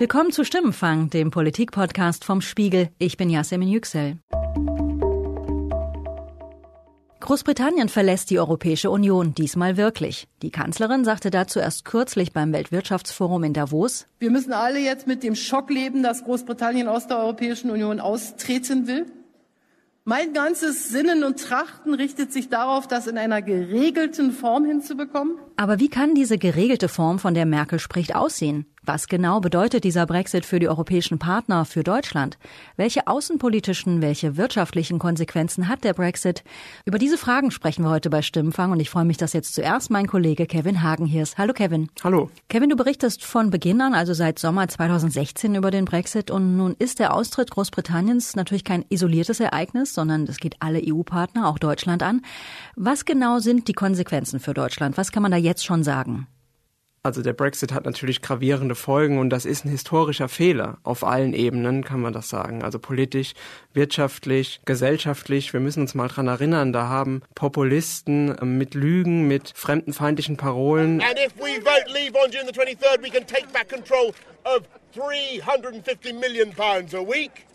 Willkommen zu Stimmenfang, dem Politikpodcast vom Spiegel. Ich bin Yasemin Yüksel. Großbritannien verlässt die Europäische Union, diesmal wirklich. Die Kanzlerin sagte dazu erst kürzlich beim Weltwirtschaftsforum in Davos. Wir müssen alle jetzt mit dem Schock leben, dass Großbritannien aus der Europäischen Union austreten will. Mein ganzes Sinnen und Trachten richtet sich darauf, das in einer geregelten Form hinzubekommen. Aber wie kann diese geregelte Form, von der Merkel spricht, aussehen? Was genau bedeutet dieser Brexit für die europäischen Partner, für Deutschland? Welche außenpolitischen, welche wirtschaftlichen Konsequenzen hat der Brexit? Über diese Fragen sprechen wir heute bei Stimmenfang und ich freue mich, dass jetzt zuerst mein Kollege Kevin Hagen hier ist. Hallo Kevin. Hallo. Kevin, du berichtest von Beginn an, also seit Sommer 2016 über den Brexit und nun ist der Austritt Großbritanniens natürlich kein isoliertes Ereignis, sondern es geht alle EU-Partner, auch Deutschland an. Was genau sind die Konsequenzen für Deutschland? Was kann man da jetzt schon sagen? Also der Brexit hat natürlich gravierende Folgen und das ist ein historischer Fehler. Auf allen Ebenen kann man das sagen. Also politisch, wirtschaftlich, gesellschaftlich. Wir müssen uns mal dran erinnern, da haben Populisten ähm, mit Lügen, mit fremdenfeindlichen Parolen. And if we vote leave on June the 23rd, we can take back control of 350 million pounds a week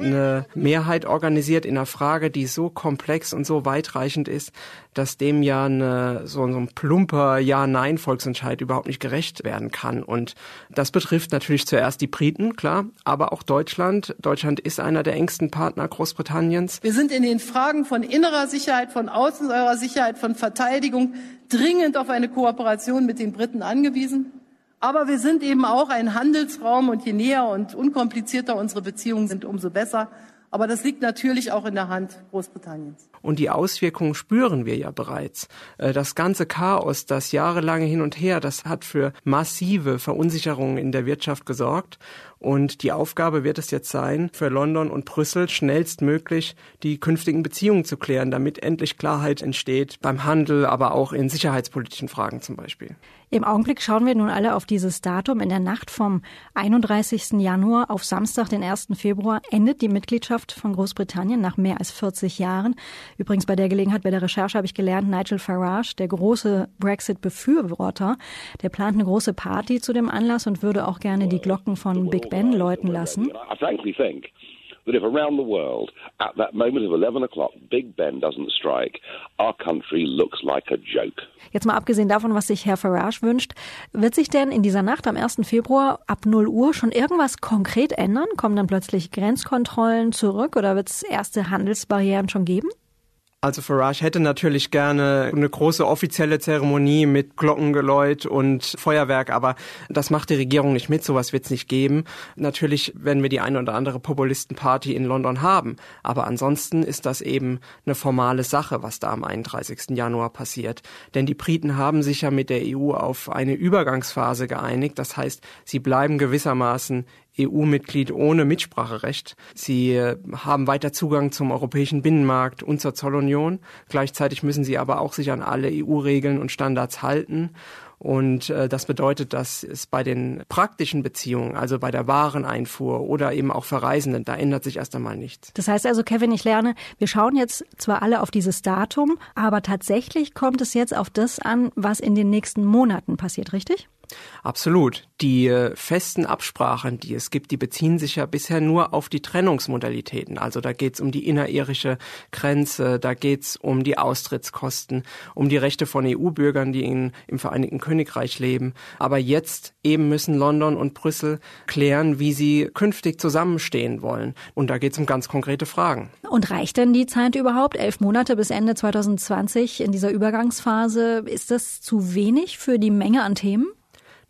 eine Mehrheit organisiert in einer Frage, die so komplex und so weitreichend ist, dass dem ja eine, so, so ein plumper Ja-Nein-Volksentscheid überhaupt nicht gerecht werden kann. Und das betrifft natürlich zuerst die Briten, klar, aber auch Deutschland. Deutschland ist einer der engsten Partner Großbritanniens. Wir sind in den Fragen von innerer Sicherheit, von außener Sicherheit, von Verteidigung dringend auf eine Kooperation mit den Briten angewiesen. Aber wir sind eben auch ein Handelsraum und je näher und unkomplizierter unsere Beziehungen sind, umso besser. Aber das liegt natürlich auch in der Hand Großbritanniens. Und die Auswirkungen spüren wir ja bereits. Äh, das ganze Chaos, das jahrelange hin und her, das hat für massive Verunsicherungen in der Wirtschaft gesorgt. Und die Aufgabe wird es jetzt sein, für London und Brüssel schnellstmöglich die künftigen Beziehungen zu klären, damit endlich Klarheit entsteht beim Handel, aber auch in sicherheitspolitischen Fragen zum Beispiel. Im Augenblick schauen wir nun alle auf dieses Datum. In der Nacht vom 31. Januar auf Samstag, den 1. Februar, endet die Mitgliedschaft von Großbritannien nach mehr als 40 Jahren. Übrigens bei der Gelegenheit, bei der Recherche habe ich gelernt, Nigel Farage, der große Brexit-Befürworter, der plant eine große Party zu dem Anlass und würde auch gerne die Glocken von Big Ben läuten lassen that if around the world at that moment of 11 o'clock Big Ben doesn't strike, our country looks like a joke. Jetzt mal abgesehen davon, was sich Herr Farage wünscht, wird sich denn in dieser Nacht am 1. Februar ab 0 Uhr schon irgendwas konkret ändern? Kommen dann plötzlich Grenzkontrollen zurück oder wird es erste Handelsbarrieren schon geben? Also Farage hätte natürlich gerne eine große offizielle Zeremonie mit Glockengeläut und Feuerwerk, aber das macht die Regierung nicht mit, sowas wird es nicht geben. Natürlich werden wir die eine oder andere Populistenparty in London haben, aber ansonsten ist das eben eine formale Sache, was da am 31. Januar passiert. Denn die Briten haben sich ja mit der EU auf eine Übergangsphase geeinigt, das heißt, sie bleiben gewissermaßen EU-Mitglied ohne Mitspracherecht. Sie äh, haben weiter Zugang zum europäischen Binnenmarkt und zur Zollunion. Gleichzeitig müssen sie aber auch sich an alle EU-Regeln und Standards halten. Und äh, das bedeutet, dass es bei den praktischen Beziehungen, also bei der Wareneinfuhr oder eben auch Verreisenden, da ändert sich erst einmal nichts. Das heißt also, Kevin, ich lerne, wir schauen jetzt zwar alle auf dieses Datum, aber tatsächlich kommt es jetzt auf das an, was in den nächsten Monaten passiert, richtig? Absolut. Die äh, festen Absprachen, die es gibt, die beziehen sich ja bisher nur auf die Trennungsmodalitäten. Also da geht es um die innerirische Grenze, da geht es um die Austrittskosten, um die Rechte von EU-Bürgern, die in, im Vereinigten Königreich leben. Aber jetzt eben müssen London und Brüssel klären, wie sie künftig zusammenstehen wollen. Und da geht es um ganz konkrete Fragen. Und reicht denn die Zeit überhaupt? Elf Monate bis Ende 2020 in dieser Übergangsphase. Ist das zu wenig für die Menge an Themen?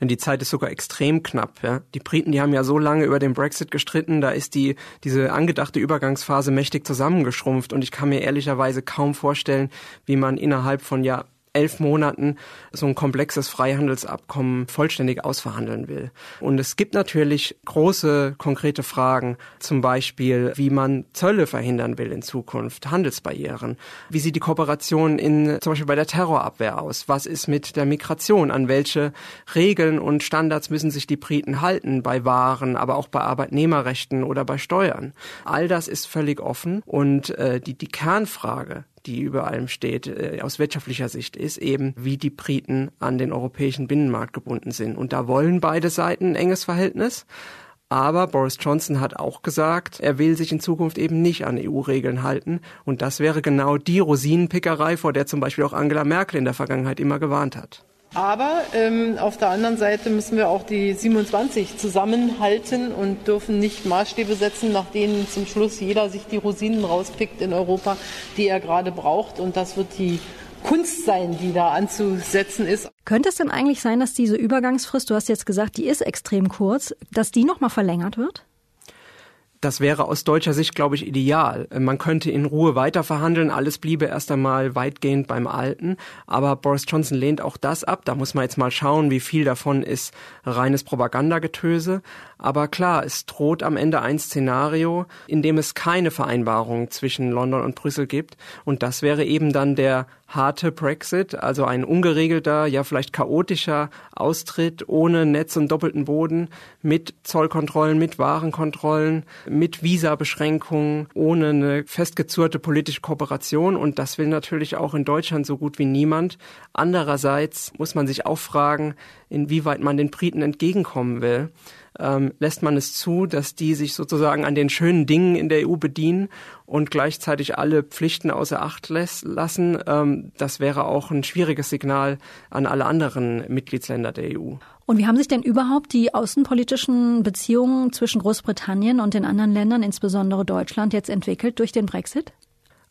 Denn die Zeit ist sogar extrem knapp. Ja. Die Briten, die haben ja so lange über den Brexit gestritten, da ist die diese angedachte Übergangsphase mächtig zusammengeschrumpft und ich kann mir ehrlicherweise kaum vorstellen, wie man innerhalb von ja elf Monaten so ein komplexes Freihandelsabkommen vollständig ausverhandeln will. Und es gibt natürlich große konkrete Fragen, zum Beispiel, wie man Zölle verhindern will in Zukunft, Handelsbarrieren. Wie sieht die Kooperation in, zum Beispiel bei der Terrorabwehr aus? Was ist mit der Migration? An welche Regeln und Standards müssen sich die Briten halten bei Waren, aber auch bei Arbeitnehmerrechten oder bei Steuern? All das ist völlig offen und äh, die, die Kernfrage, die über allem steht, äh, aus wirtschaftlicher Sicht, ist eben, wie die Briten an den europäischen Binnenmarkt gebunden sind. Und da wollen beide Seiten ein enges Verhältnis. Aber Boris Johnson hat auch gesagt, er will sich in Zukunft eben nicht an EU-Regeln halten. Und das wäre genau die Rosinenpickerei, vor der zum Beispiel auch Angela Merkel in der Vergangenheit immer gewarnt hat. Aber ähm, auf der anderen Seite müssen wir auch die 27 zusammenhalten und dürfen nicht Maßstäbe setzen, nach denen zum Schluss jeder sich die Rosinen rauspickt in Europa, die er gerade braucht. Und das wird die Kunst sein, die da anzusetzen ist. Könnte es denn eigentlich sein, dass diese Übergangsfrist, du hast jetzt gesagt, die ist extrem kurz, dass die nochmal verlängert wird? Das wäre aus deutscher Sicht, glaube ich, ideal. Man könnte in Ruhe weiter verhandeln, alles bliebe erst einmal weitgehend beim Alten. Aber Boris Johnson lehnt auch das ab. Da muss man jetzt mal schauen, wie viel davon ist reines Propagandagetöse. Aber klar, es droht am Ende ein Szenario, in dem es keine Vereinbarung zwischen London und Brüssel gibt. Und das wäre eben dann der harte Brexit, also ein ungeregelter, ja vielleicht chaotischer Austritt ohne Netz und doppelten Boden, mit Zollkontrollen, mit Warenkontrollen, mit Visabeschränkungen, ohne eine festgezurrte politische Kooperation. Und das will natürlich auch in Deutschland so gut wie niemand. Andererseits muss man sich auch fragen, inwieweit man den Briten entgegenkommen will ähm, lässt man es zu, dass die sich sozusagen an den schönen Dingen in der EU bedienen und gleichzeitig alle Pflichten außer Acht lassen. Ähm, das wäre auch ein schwieriges Signal an alle anderen Mitgliedsländer der EU. Und wie haben sich denn überhaupt die außenpolitischen Beziehungen zwischen Großbritannien und den anderen Ländern, insbesondere Deutschland, jetzt entwickelt durch den Brexit?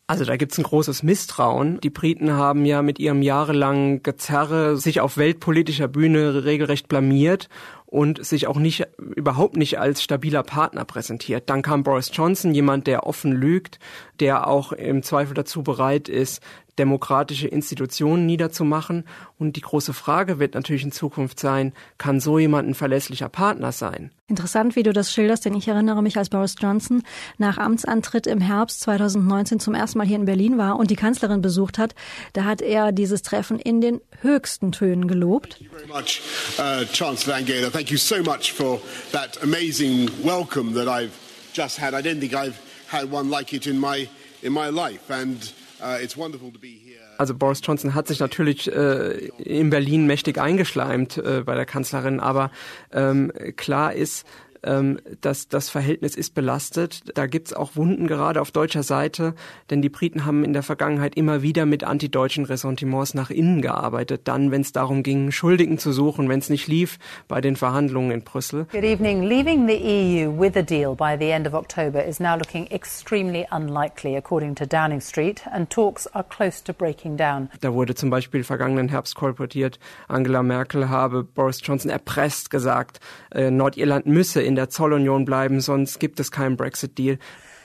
Also da gibt's ein großes Misstrauen. Die Briten haben ja mit ihrem jahrelangen Gezerre sich auf weltpolitischer Bühne regelrecht blamiert und sich auch nicht, überhaupt nicht als stabiler Partner präsentiert. Dann kam Boris Johnson, jemand, der offen lügt, der auch im Zweifel dazu bereit ist, demokratische Institutionen niederzumachen. Und die große Frage wird natürlich in Zukunft sein, kann so jemand ein verlässlicher Partner sein? Interessant, wie du das schilderst, denn ich erinnere mich, als Boris Johnson nach Amtsantritt im Herbst 2019 zum ersten Mal hier in Berlin war und die Kanzlerin besucht hat, da hat er dieses Treffen in den höchsten Tönen gelobt. Thank you very much, uh, Chancellor Angela. Thank you so much for that amazing welcome that I've just had. I don't think I've had one like it in my in my life and uh, it's wonderful to be here. Also Boris Johnson hat sich natürlich äh, in Berlin mächtig eingeschleimt äh, bei der Kanzlerin, aber ähm, klar ist, ähm, das, das Verhältnis ist belastet. Da gibt's auch Wunden gerade auf deutscher Seite, denn die Briten haben in der Vergangenheit immer wieder mit antideutschen Ressentiments nach innen gearbeitet. Dann, wenn es darum ging, Schuldigen zu suchen, wenn es nicht lief bei den Verhandlungen in Brüssel. Good evening. Leaving the EU with a deal by the end of October is now looking extremely unlikely, according to Downing Street, and talks are close to breaking down. Da wurde zum Beispiel vergangenen Herbst kolportiert, Angela Merkel habe Boris Johnson erpresst gesagt, äh, Nordirland müsse in in der Zollunion bleiben, sonst gibt es keinen Brexit-Deal.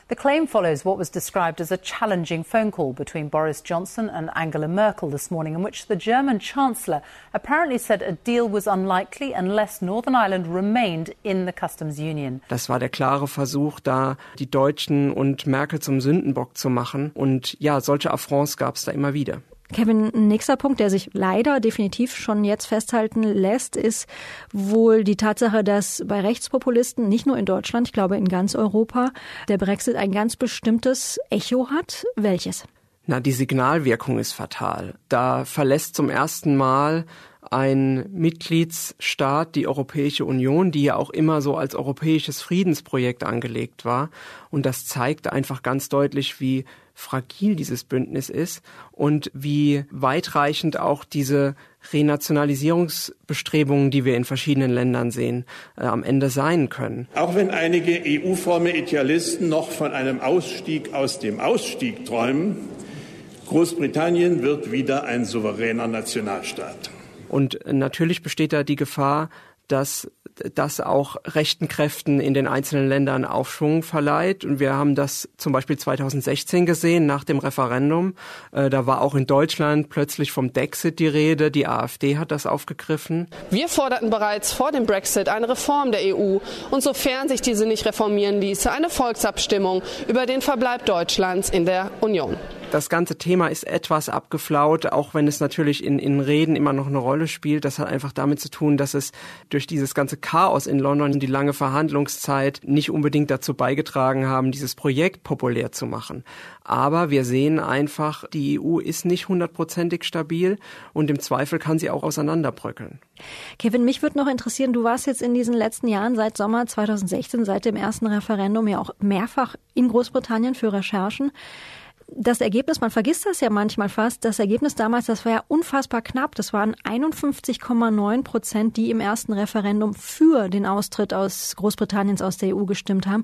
The claim follows what was described as a challenging phone call between Boris Johnson and Angela Merkel this morning, in which the German Chancellor apparently said a deal was unlikely unless Northern Ireland remained in the customs union. Das war der klare Versuch, da die Deutschen und Merkel zum Sündenbock zu machen. Und ja, solche Affronts gab es da immer wieder. Kevin, ein nächster Punkt, der sich leider definitiv schon jetzt festhalten lässt, ist wohl die Tatsache, dass bei Rechtspopulisten, nicht nur in Deutschland, ich glaube in ganz Europa, der Brexit ein ganz bestimmtes Echo hat. Welches? Na, die Signalwirkung ist fatal. Da verlässt zum ersten Mal ein Mitgliedsstaat die Europäische Union, die ja auch immer so als europäisches Friedensprojekt angelegt war. Und das zeigt einfach ganz deutlich, wie fragil dieses Bündnis ist und wie weitreichend auch diese Renationalisierungsbestrebungen, die wir in verschiedenen Ländern sehen, äh, am Ende sein können. Auch wenn einige EU-forme Idealisten noch von einem Ausstieg aus dem Ausstieg träumen, Großbritannien wird wieder ein souveräner Nationalstaat. Und natürlich besteht da die Gefahr, dass das auch rechten Kräften in den einzelnen Ländern Aufschwung verleiht. Und wir haben das zum Beispiel 2016 gesehen nach dem Referendum. Äh, da war auch in Deutschland plötzlich vom Dexit die Rede. Die AfD hat das aufgegriffen. Wir forderten bereits vor dem Brexit eine Reform der EU und sofern sich diese nicht reformieren ließe, eine Volksabstimmung über den Verbleib Deutschlands in der Union. Das ganze Thema ist etwas abgeflaut, auch wenn es natürlich in, in Reden immer noch eine Rolle spielt. Das hat einfach damit zu tun, dass es durch dieses ganze Chaos in London und die lange Verhandlungszeit nicht unbedingt dazu beigetragen haben, dieses Projekt populär zu machen. Aber wir sehen einfach, die EU ist nicht hundertprozentig stabil und im Zweifel kann sie auch auseinanderbröckeln. Kevin, mich würde noch interessieren, du warst jetzt in diesen letzten Jahren seit Sommer 2016, seit dem ersten Referendum ja auch mehrfach in Großbritannien für Recherchen das Ergebnis, man vergisst das ja manchmal fast, das Ergebnis damals, das war ja unfassbar knapp. Das waren 51,9 Prozent, die im ersten Referendum für den Austritt aus Großbritanniens aus der EU gestimmt haben.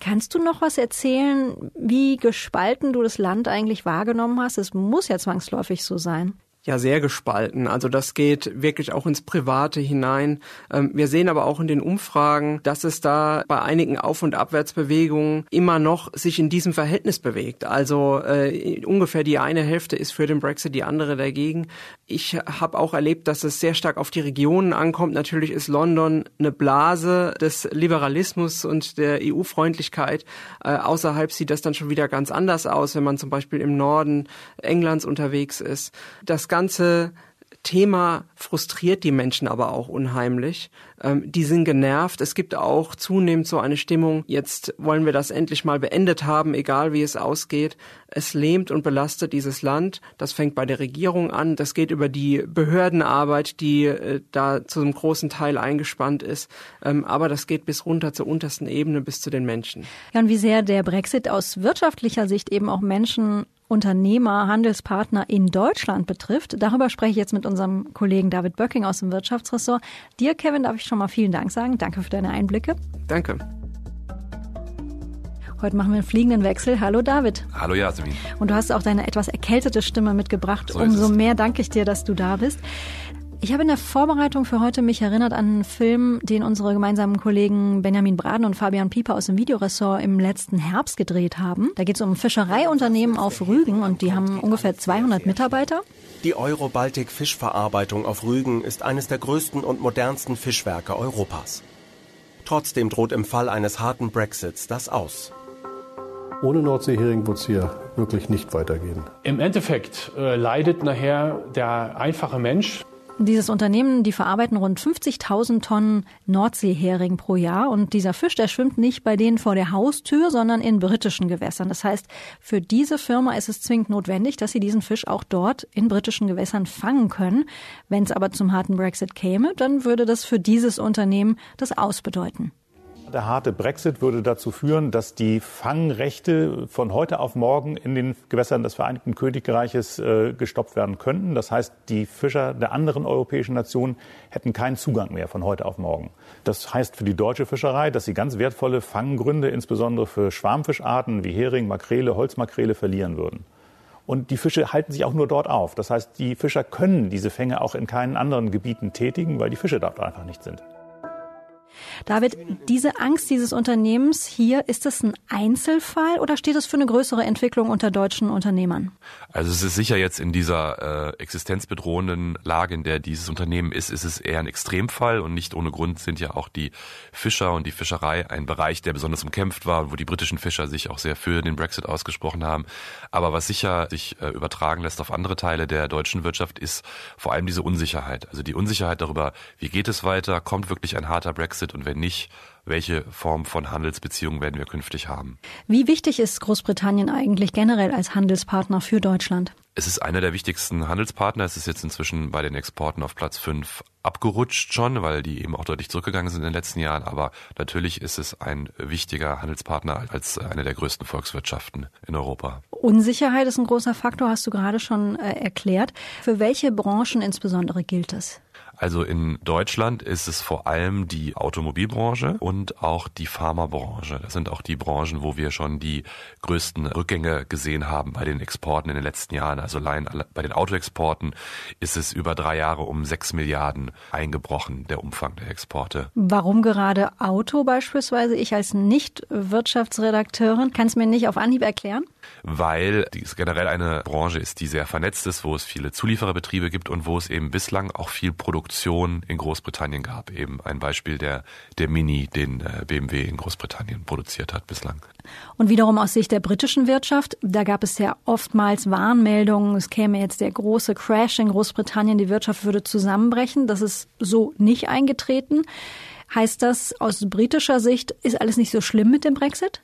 Kannst du noch was erzählen, wie gespalten du das Land eigentlich wahrgenommen hast? Es muss ja zwangsläufig so sein ja sehr gespalten. Also das geht wirklich auch ins Private hinein. Ähm, wir sehen aber auch in den Umfragen, dass es da bei einigen Auf- und Abwärtsbewegungen immer noch sich in diesem Verhältnis bewegt. Also äh, ungefähr die eine Hälfte ist für den Brexit, die andere dagegen. Ich habe auch erlebt, dass es sehr stark auf die Regionen ankommt. Natürlich ist London eine Blase des Liberalismus und der EU-Freundlichkeit. Äh, außerhalb sieht das dann schon wieder ganz anders aus, wenn man zum Beispiel im Norden Englands unterwegs ist. Das ganze Thema frustriert die Menschen aber auch unheimlich. Ähm, die sind genervt. Es gibt auch zunehmend so eine Stimmung, jetzt wollen wir das endlich mal beendet haben, egal wie es ausgeht. Es lähmt und belastet dieses Land. Das fängt bei der Regierung an. Das geht über die Behördenarbeit, die äh, da zu einem großen Teil eingespannt ist. Ähm, aber das geht bis runter zur untersten Ebene, bis zu den Menschen. Ja, und wie sehr der Brexit aus wirtschaftlicher Sicht eben auch Menschen Unternehmer, Handelspartner in Deutschland betrifft. Darüber spreche ich jetzt mit unserem Kollegen David Böcking aus dem Wirtschaftsressort. Dir, Kevin, darf ich schon mal vielen Dank sagen. Danke für deine Einblicke. Danke. Heute machen wir einen fliegenden Wechsel. Hallo David. Hallo Jasmin. Und du hast auch deine etwas erkältete Stimme mitgebracht. So Umso mehr danke ich dir, dass du da bist. Ich habe in der Vorbereitung für heute mich erinnert an einen Film, den unsere gemeinsamen Kollegen Benjamin Braden und Fabian Pieper aus dem Videoressort im letzten Herbst gedreht haben. Da geht es um Fischereiunternehmen auf Rügen und die haben ungefähr 200 Mitarbeiter. Die Eurobaltic Fischverarbeitung auf Rügen ist eines der größten und modernsten Fischwerke Europas. Trotzdem droht im Fall eines harten Brexits das aus. Ohne Nordseehering wird es hier wirklich nicht weitergehen. Im Endeffekt äh, leidet nachher der einfache Mensch, dieses Unternehmen, die verarbeiten rund 50.000 Tonnen Nordseehering pro Jahr und dieser Fisch, der schwimmt nicht bei denen vor der Haustür, sondern in britischen Gewässern. Das heißt, für diese Firma ist es zwingend notwendig, dass sie diesen Fisch auch dort in britischen Gewässern fangen können. Wenn es aber zum harten Brexit käme, dann würde das für dieses Unternehmen das Ausbedeuten. Der harte Brexit würde dazu führen, dass die Fangrechte von heute auf morgen in den Gewässern des Vereinigten Königreiches äh, gestoppt werden könnten. Das heißt, die Fischer der anderen europäischen Nationen hätten keinen Zugang mehr von heute auf morgen. Das heißt für die deutsche Fischerei, dass sie ganz wertvolle Fanggründe, insbesondere für Schwarmfischarten wie Hering, Makrele, Holzmakrele, verlieren würden. Und die Fische halten sich auch nur dort auf. Das heißt, die Fischer können diese Fänge auch in keinen anderen Gebieten tätigen, weil die Fische dort einfach nicht sind. David, diese Angst dieses Unternehmens hier, ist das ein Einzelfall oder steht es für eine größere Entwicklung unter deutschen Unternehmern? Also es ist sicher jetzt in dieser äh, existenzbedrohenden Lage, in der dieses Unternehmen ist, ist es eher ein Extremfall und nicht ohne Grund sind ja auch die Fischer und die Fischerei ein Bereich, der besonders umkämpft war, wo die britischen Fischer sich auch sehr für den Brexit ausgesprochen haben. Aber was sicher sich äh, übertragen lässt auf andere Teile der deutschen Wirtschaft, ist vor allem diese Unsicherheit. Also die Unsicherheit darüber, wie geht es weiter, kommt wirklich ein harter Brexit und wenn nicht, welche Form von Handelsbeziehungen werden wir künftig haben. Wie wichtig ist Großbritannien eigentlich generell als Handelspartner für Deutschland? Es ist einer der wichtigsten Handelspartner. Es ist jetzt inzwischen bei den Exporten auf Platz 5 abgerutscht schon, weil die eben auch deutlich zurückgegangen sind in den letzten Jahren. Aber natürlich ist es ein wichtiger Handelspartner als eine der größten Volkswirtschaften in Europa. Unsicherheit ist ein großer Faktor, hast du gerade schon äh, erklärt. Für welche Branchen insbesondere gilt es? Also in Deutschland ist es vor allem die Automobilbranche und auch die Pharmabranche. Das sind auch die Branchen, wo wir schon die größten Rückgänge gesehen haben bei den Exporten in den letzten Jahren. Also allein bei den Autoexporten ist es über drei Jahre um sechs Milliarden eingebrochen, der Umfang der Exporte. Warum gerade Auto beispielsweise? Ich als Nicht-Wirtschaftsredakteurin kann es mir nicht auf Anhieb erklären weil dies generell eine Branche ist, die sehr vernetzt ist, wo es viele Zuliefererbetriebe gibt und wo es eben bislang auch viel Produktion Produktion in Großbritannien gab. Eben ein Beispiel der, der Mini, den äh, BMW in Großbritannien produziert hat bislang. Und wiederum aus Sicht der britischen Wirtschaft, da gab es ja oftmals Warnmeldungen, es käme jetzt der große Crash in Großbritannien, die Wirtschaft würde zusammenbrechen. Das ist so nicht eingetreten. Heißt das aus britischer Sicht, ist alles nicht so schlimm mit dem Brexit?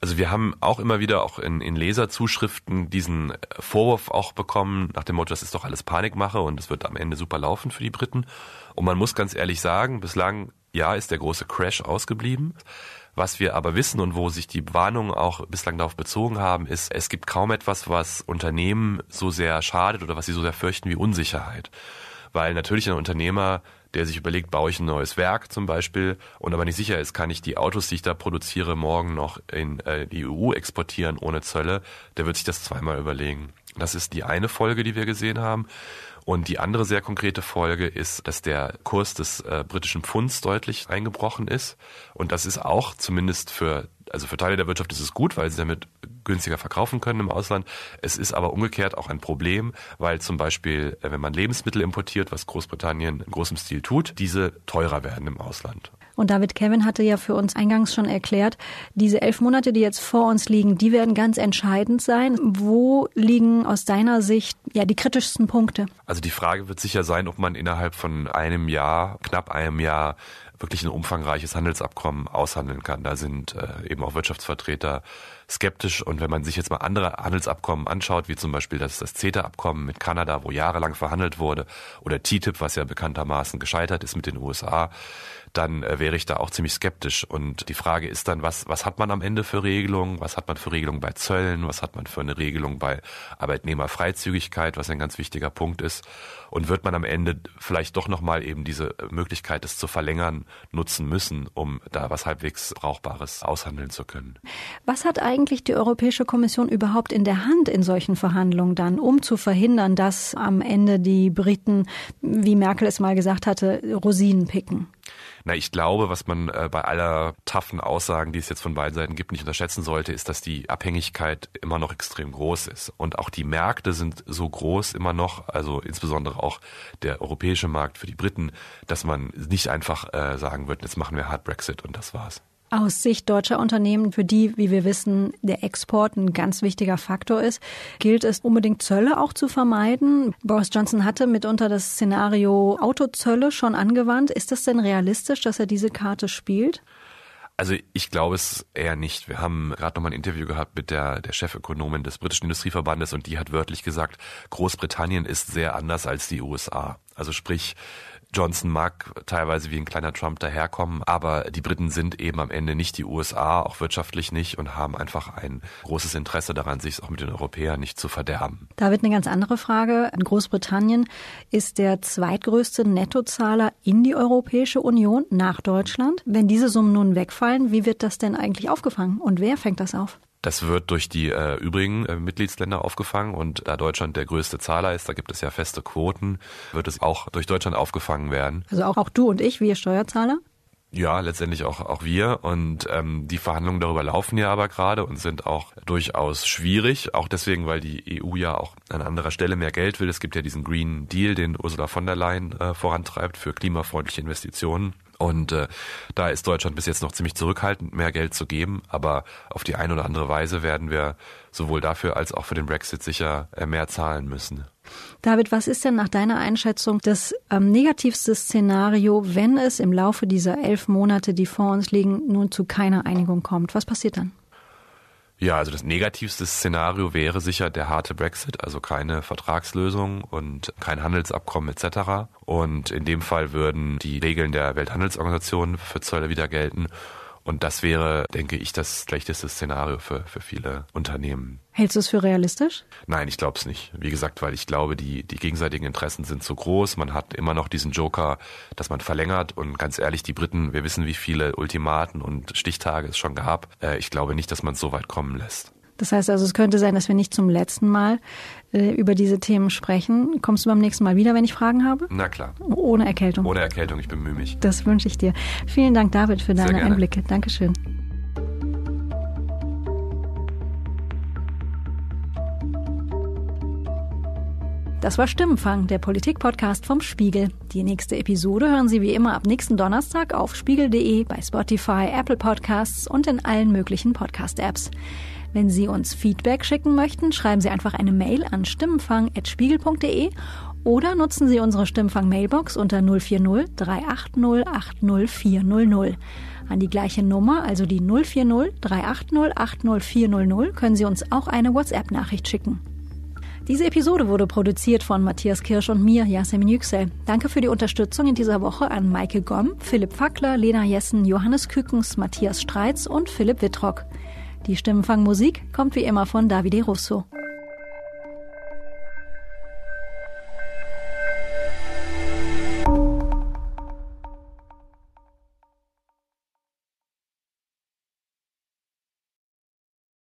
Also wir haben auch immer wieder auch in, in Leserzuschriften diesen Vorwurf auch bekommen, nach dem Motto, das ist doch alles Panikmache und es wird am Ende super laufen für die Briten. Und man muss ganz ehrlich sagen, bislang, ja, ist der große Crash ausgeblieben. Was wir aber wissen und wo sich die Warnungen auch bislang darauf bezogen haben, ist, es gibt kaum etwas, was Unternehmen so sehr schadet oder was sie so sehr fürchten wie Unsicherheit. Weil natürlich ein Unternehmer der sich überlegt, baue ich ein neues Werk zum Beispiel und aber nicht sicher ist, kann ich die Autos, die ich da produziere, morgen noch in äh, die EU exportieren ohne Zölle, der wird sich das zweimal überlegen. Das ist die eine Folge, die wir gesehen haben. Und die andere sehr konkrete Folge ist, dass der Kurs des äh, britischen Pfunds deutlich eingebrochen ist. Und das ist auch zumindest für, also für Teile der Wirtschaft ist es gut, weil sie damit günstiger verkaufen können im Ausland. Es ist aber umgekehrt auch ein Problem, weil zum Beispiel, äh, wenn man Lebensmittel importiert, was Großbritannien in großem Stil tut, diese teurer werden im Ausland. Und David Kevin hatte ja für uns eingangs schon erklärt, diese elf Monate, die jetzt vor uns liegen, die werden ganz entscheidend sein. Wo liegen aus deiner Sicht ja die kritischsten Punkte? Also die Frage wird sicher sein, ob man innerhalb von einem Jahr, knapp einem Jahr, wirklich ein umfangreiches Handelsabkommen aushandeln kann. Da sind äh, eben auch Wirtschaftsvertreter skeptisch. Und wenn man sich jetzt mal andere Handelsabkommen anschaut, wie zum Beispiel das, das CETA-Abkommen mit Kanada, wo jahrelang verhandelt wurde, oder TTIP, was ja bekanntermaßen gescheitert ist mit den USA, dann äh, wäre ich da auch ziemlich skeptisch. Und die Frage ist dann, was, was hat man am Ende für Regelungen? Was hat man für Regelungen bei Zöllen? Was hat man für eine Regelung bei Arbeitnehmerfreizügigkeit, was ein ganz wichtiger Punkt ist? Und wird man am Ende vielleicht doch nochmal eben diese Möglichkeit, es zu verlängern, nutzen müssen, um da was halbwegs Brauchbares aushandeln zu können? Was hat eigentlich die Europäische Kommission überhaupt in der Hand in solchen Verhandlungen dann, um zu verhindern, dass am Ende die Briten, wie Merkel es mal gesagt hatte, Rosinen picken? Na, ich glaube, was man äh, bei aller taffen Aussagen, die es jetzt von beiden Seiten gibt, nicht unterschätzen sollte, ist, dass die Abhängigkeit immer noch extrem groß ist. Und auch die Märkte sind so groß immer noch, also insbesondere auch der europäische Markt für die Briten, dass man nicht einfach äh, sagen wird, jetzt machen wir Hard Brexit und das war's. Aus Sicht deutscher Unternehmen, für die, wie wir wissen, der Export ein ganz wichtiger Faktor ist, gilt es unbedingt Zölle auch zu vermeiden. Boris Johnson hatte mitunter das Szenario Autozölle schon angewandt. Ist das denn realistisch, dass er diese Karte spielt? Also ich glaube es eher nicht. Wir haben gerade noch mal ein Interview gehabt mit der, der Chefökonomin des britischen Industrieverbandes und die hat wörtlich gesagt, Großbritannien ist sehr anders als die USA. Also sprich, Johnson mag teilweise wie ein kleiner Trump daherkommen, aber die Briten sind eben am Ende nicht die USA, auch wirtschaftlich nicht und haben einfach ein großes Interesse daran, sich auch mit den Europäern nicht zu verderben. Da wird eine ganz andere Frage. Großbritannien ist der zweitgrößte Nettozahler in die Europäische Union nach Deutschland. Wenn diese Summen nun wegfallen, wie wird das denn eigentlich aufgefangen und wer fängt das auf? Das wird durch die äh, übrigen äh, Mitgliedsländer aufgefangen und da Deutschland der größte Zahler ist, da gibt es ja feste Quoten, wird es auch durch Deutschland aufgefangen werden. Also auch, auch du und ich, wir Steuerzahler? Ja, letztendlich auch, auch wir. Und ähm, die Verhandlungen darüber laufen ja aber gerade und sind auch durchaus schwierig. Auch deswegen, weil die EU ja auch an anderer Stelle mehr Geld will. Es gibt ja diesen Green Deal, den Ursula von der Leyen äh, vorantreibt für klimafreundliche Investitionen. Und äh, da ist Deutschland bis jetzt noch ziemlich zurückhaltend, mehr Geld zu geben. Aber auf die eine oder andere Weise werden wir sowohl dafür als auch für den Brexit sicher äh, mehr zahlen müssen. David, was ist denn nach deiner Einschätzung das ähm, negativste Szenario, wenn es im Laufe dieser elf Monate, die vor uns liegen, nun zu keiner Einigung kommt? Was passiert dann? Ja, also das negativste Szenario wäre sicher der harte Brexit, also keine Vertragslösung und kein Handelsabkommen etc. Und in dem Fall würden die Regeln der Welthandelsorganisation für Zölle wieder gelten und das wäre, denke ich, das schlechteste Szenario für, für viele Unternehmen. Hältst du es für realistisch? Nein, ich glaube es nicht. Wie gesagt, weil ich glaube, die, die gegenseitigen Interessen sind zu groß. Man hat immer noch diesen Joker, dass man verlängert. Und ganz ehrlich, die Briten, wir wissen, wie viele Ultimaten und Stichtage es schon gab. Äh, ich glaube nicht, dass man es so weit kommen lässt. Das heißt also, es könnte sein, dass wir nicht zum letzten Mal äh, über diese Themen sprechen. Kommst du beim nächsten Mal wieder, wenn ich Fragen habe? Na klar. Ohne Erkältung. Ohne Erkältung, ich bemühe mich. Das wünsche ich dir. Vielen Dank, David, für deine Einblicke. Dankeschön. Das war Stimmenfang, der Politik-Podcast vom Spiegel. Die nächste Episode hören Sie wie immer ab nächsten Donnerstag auf spiegel.de, bei Spotify, Apple Podcasts und in allen möglichen Podcast-Apps. Wenn Sie uns Feedback schicken möchten, schreiben Sie einfach eine Mail an stimmenfang.spiegel.de oder nutzen Sie unsere Stimmfang-Mailbox unter 040 380 80400. An die gleiche Nummer, also die 040 380 80400, können Sie uns auch eine WhatsApp-Nachricht schicken. Diese Episode wurde produziert von Matthias Kirsch und mir, Yasemin Yüksel. Danke für die Unterstützung in dieser Woche an Maike Gomm, Philipp Fackler, Lena Jessen, Johannes Kükens, Matthias Streitz und Philipp Wittrock. Die Stimmenfangmusik kommt wie immer von Davide Russo.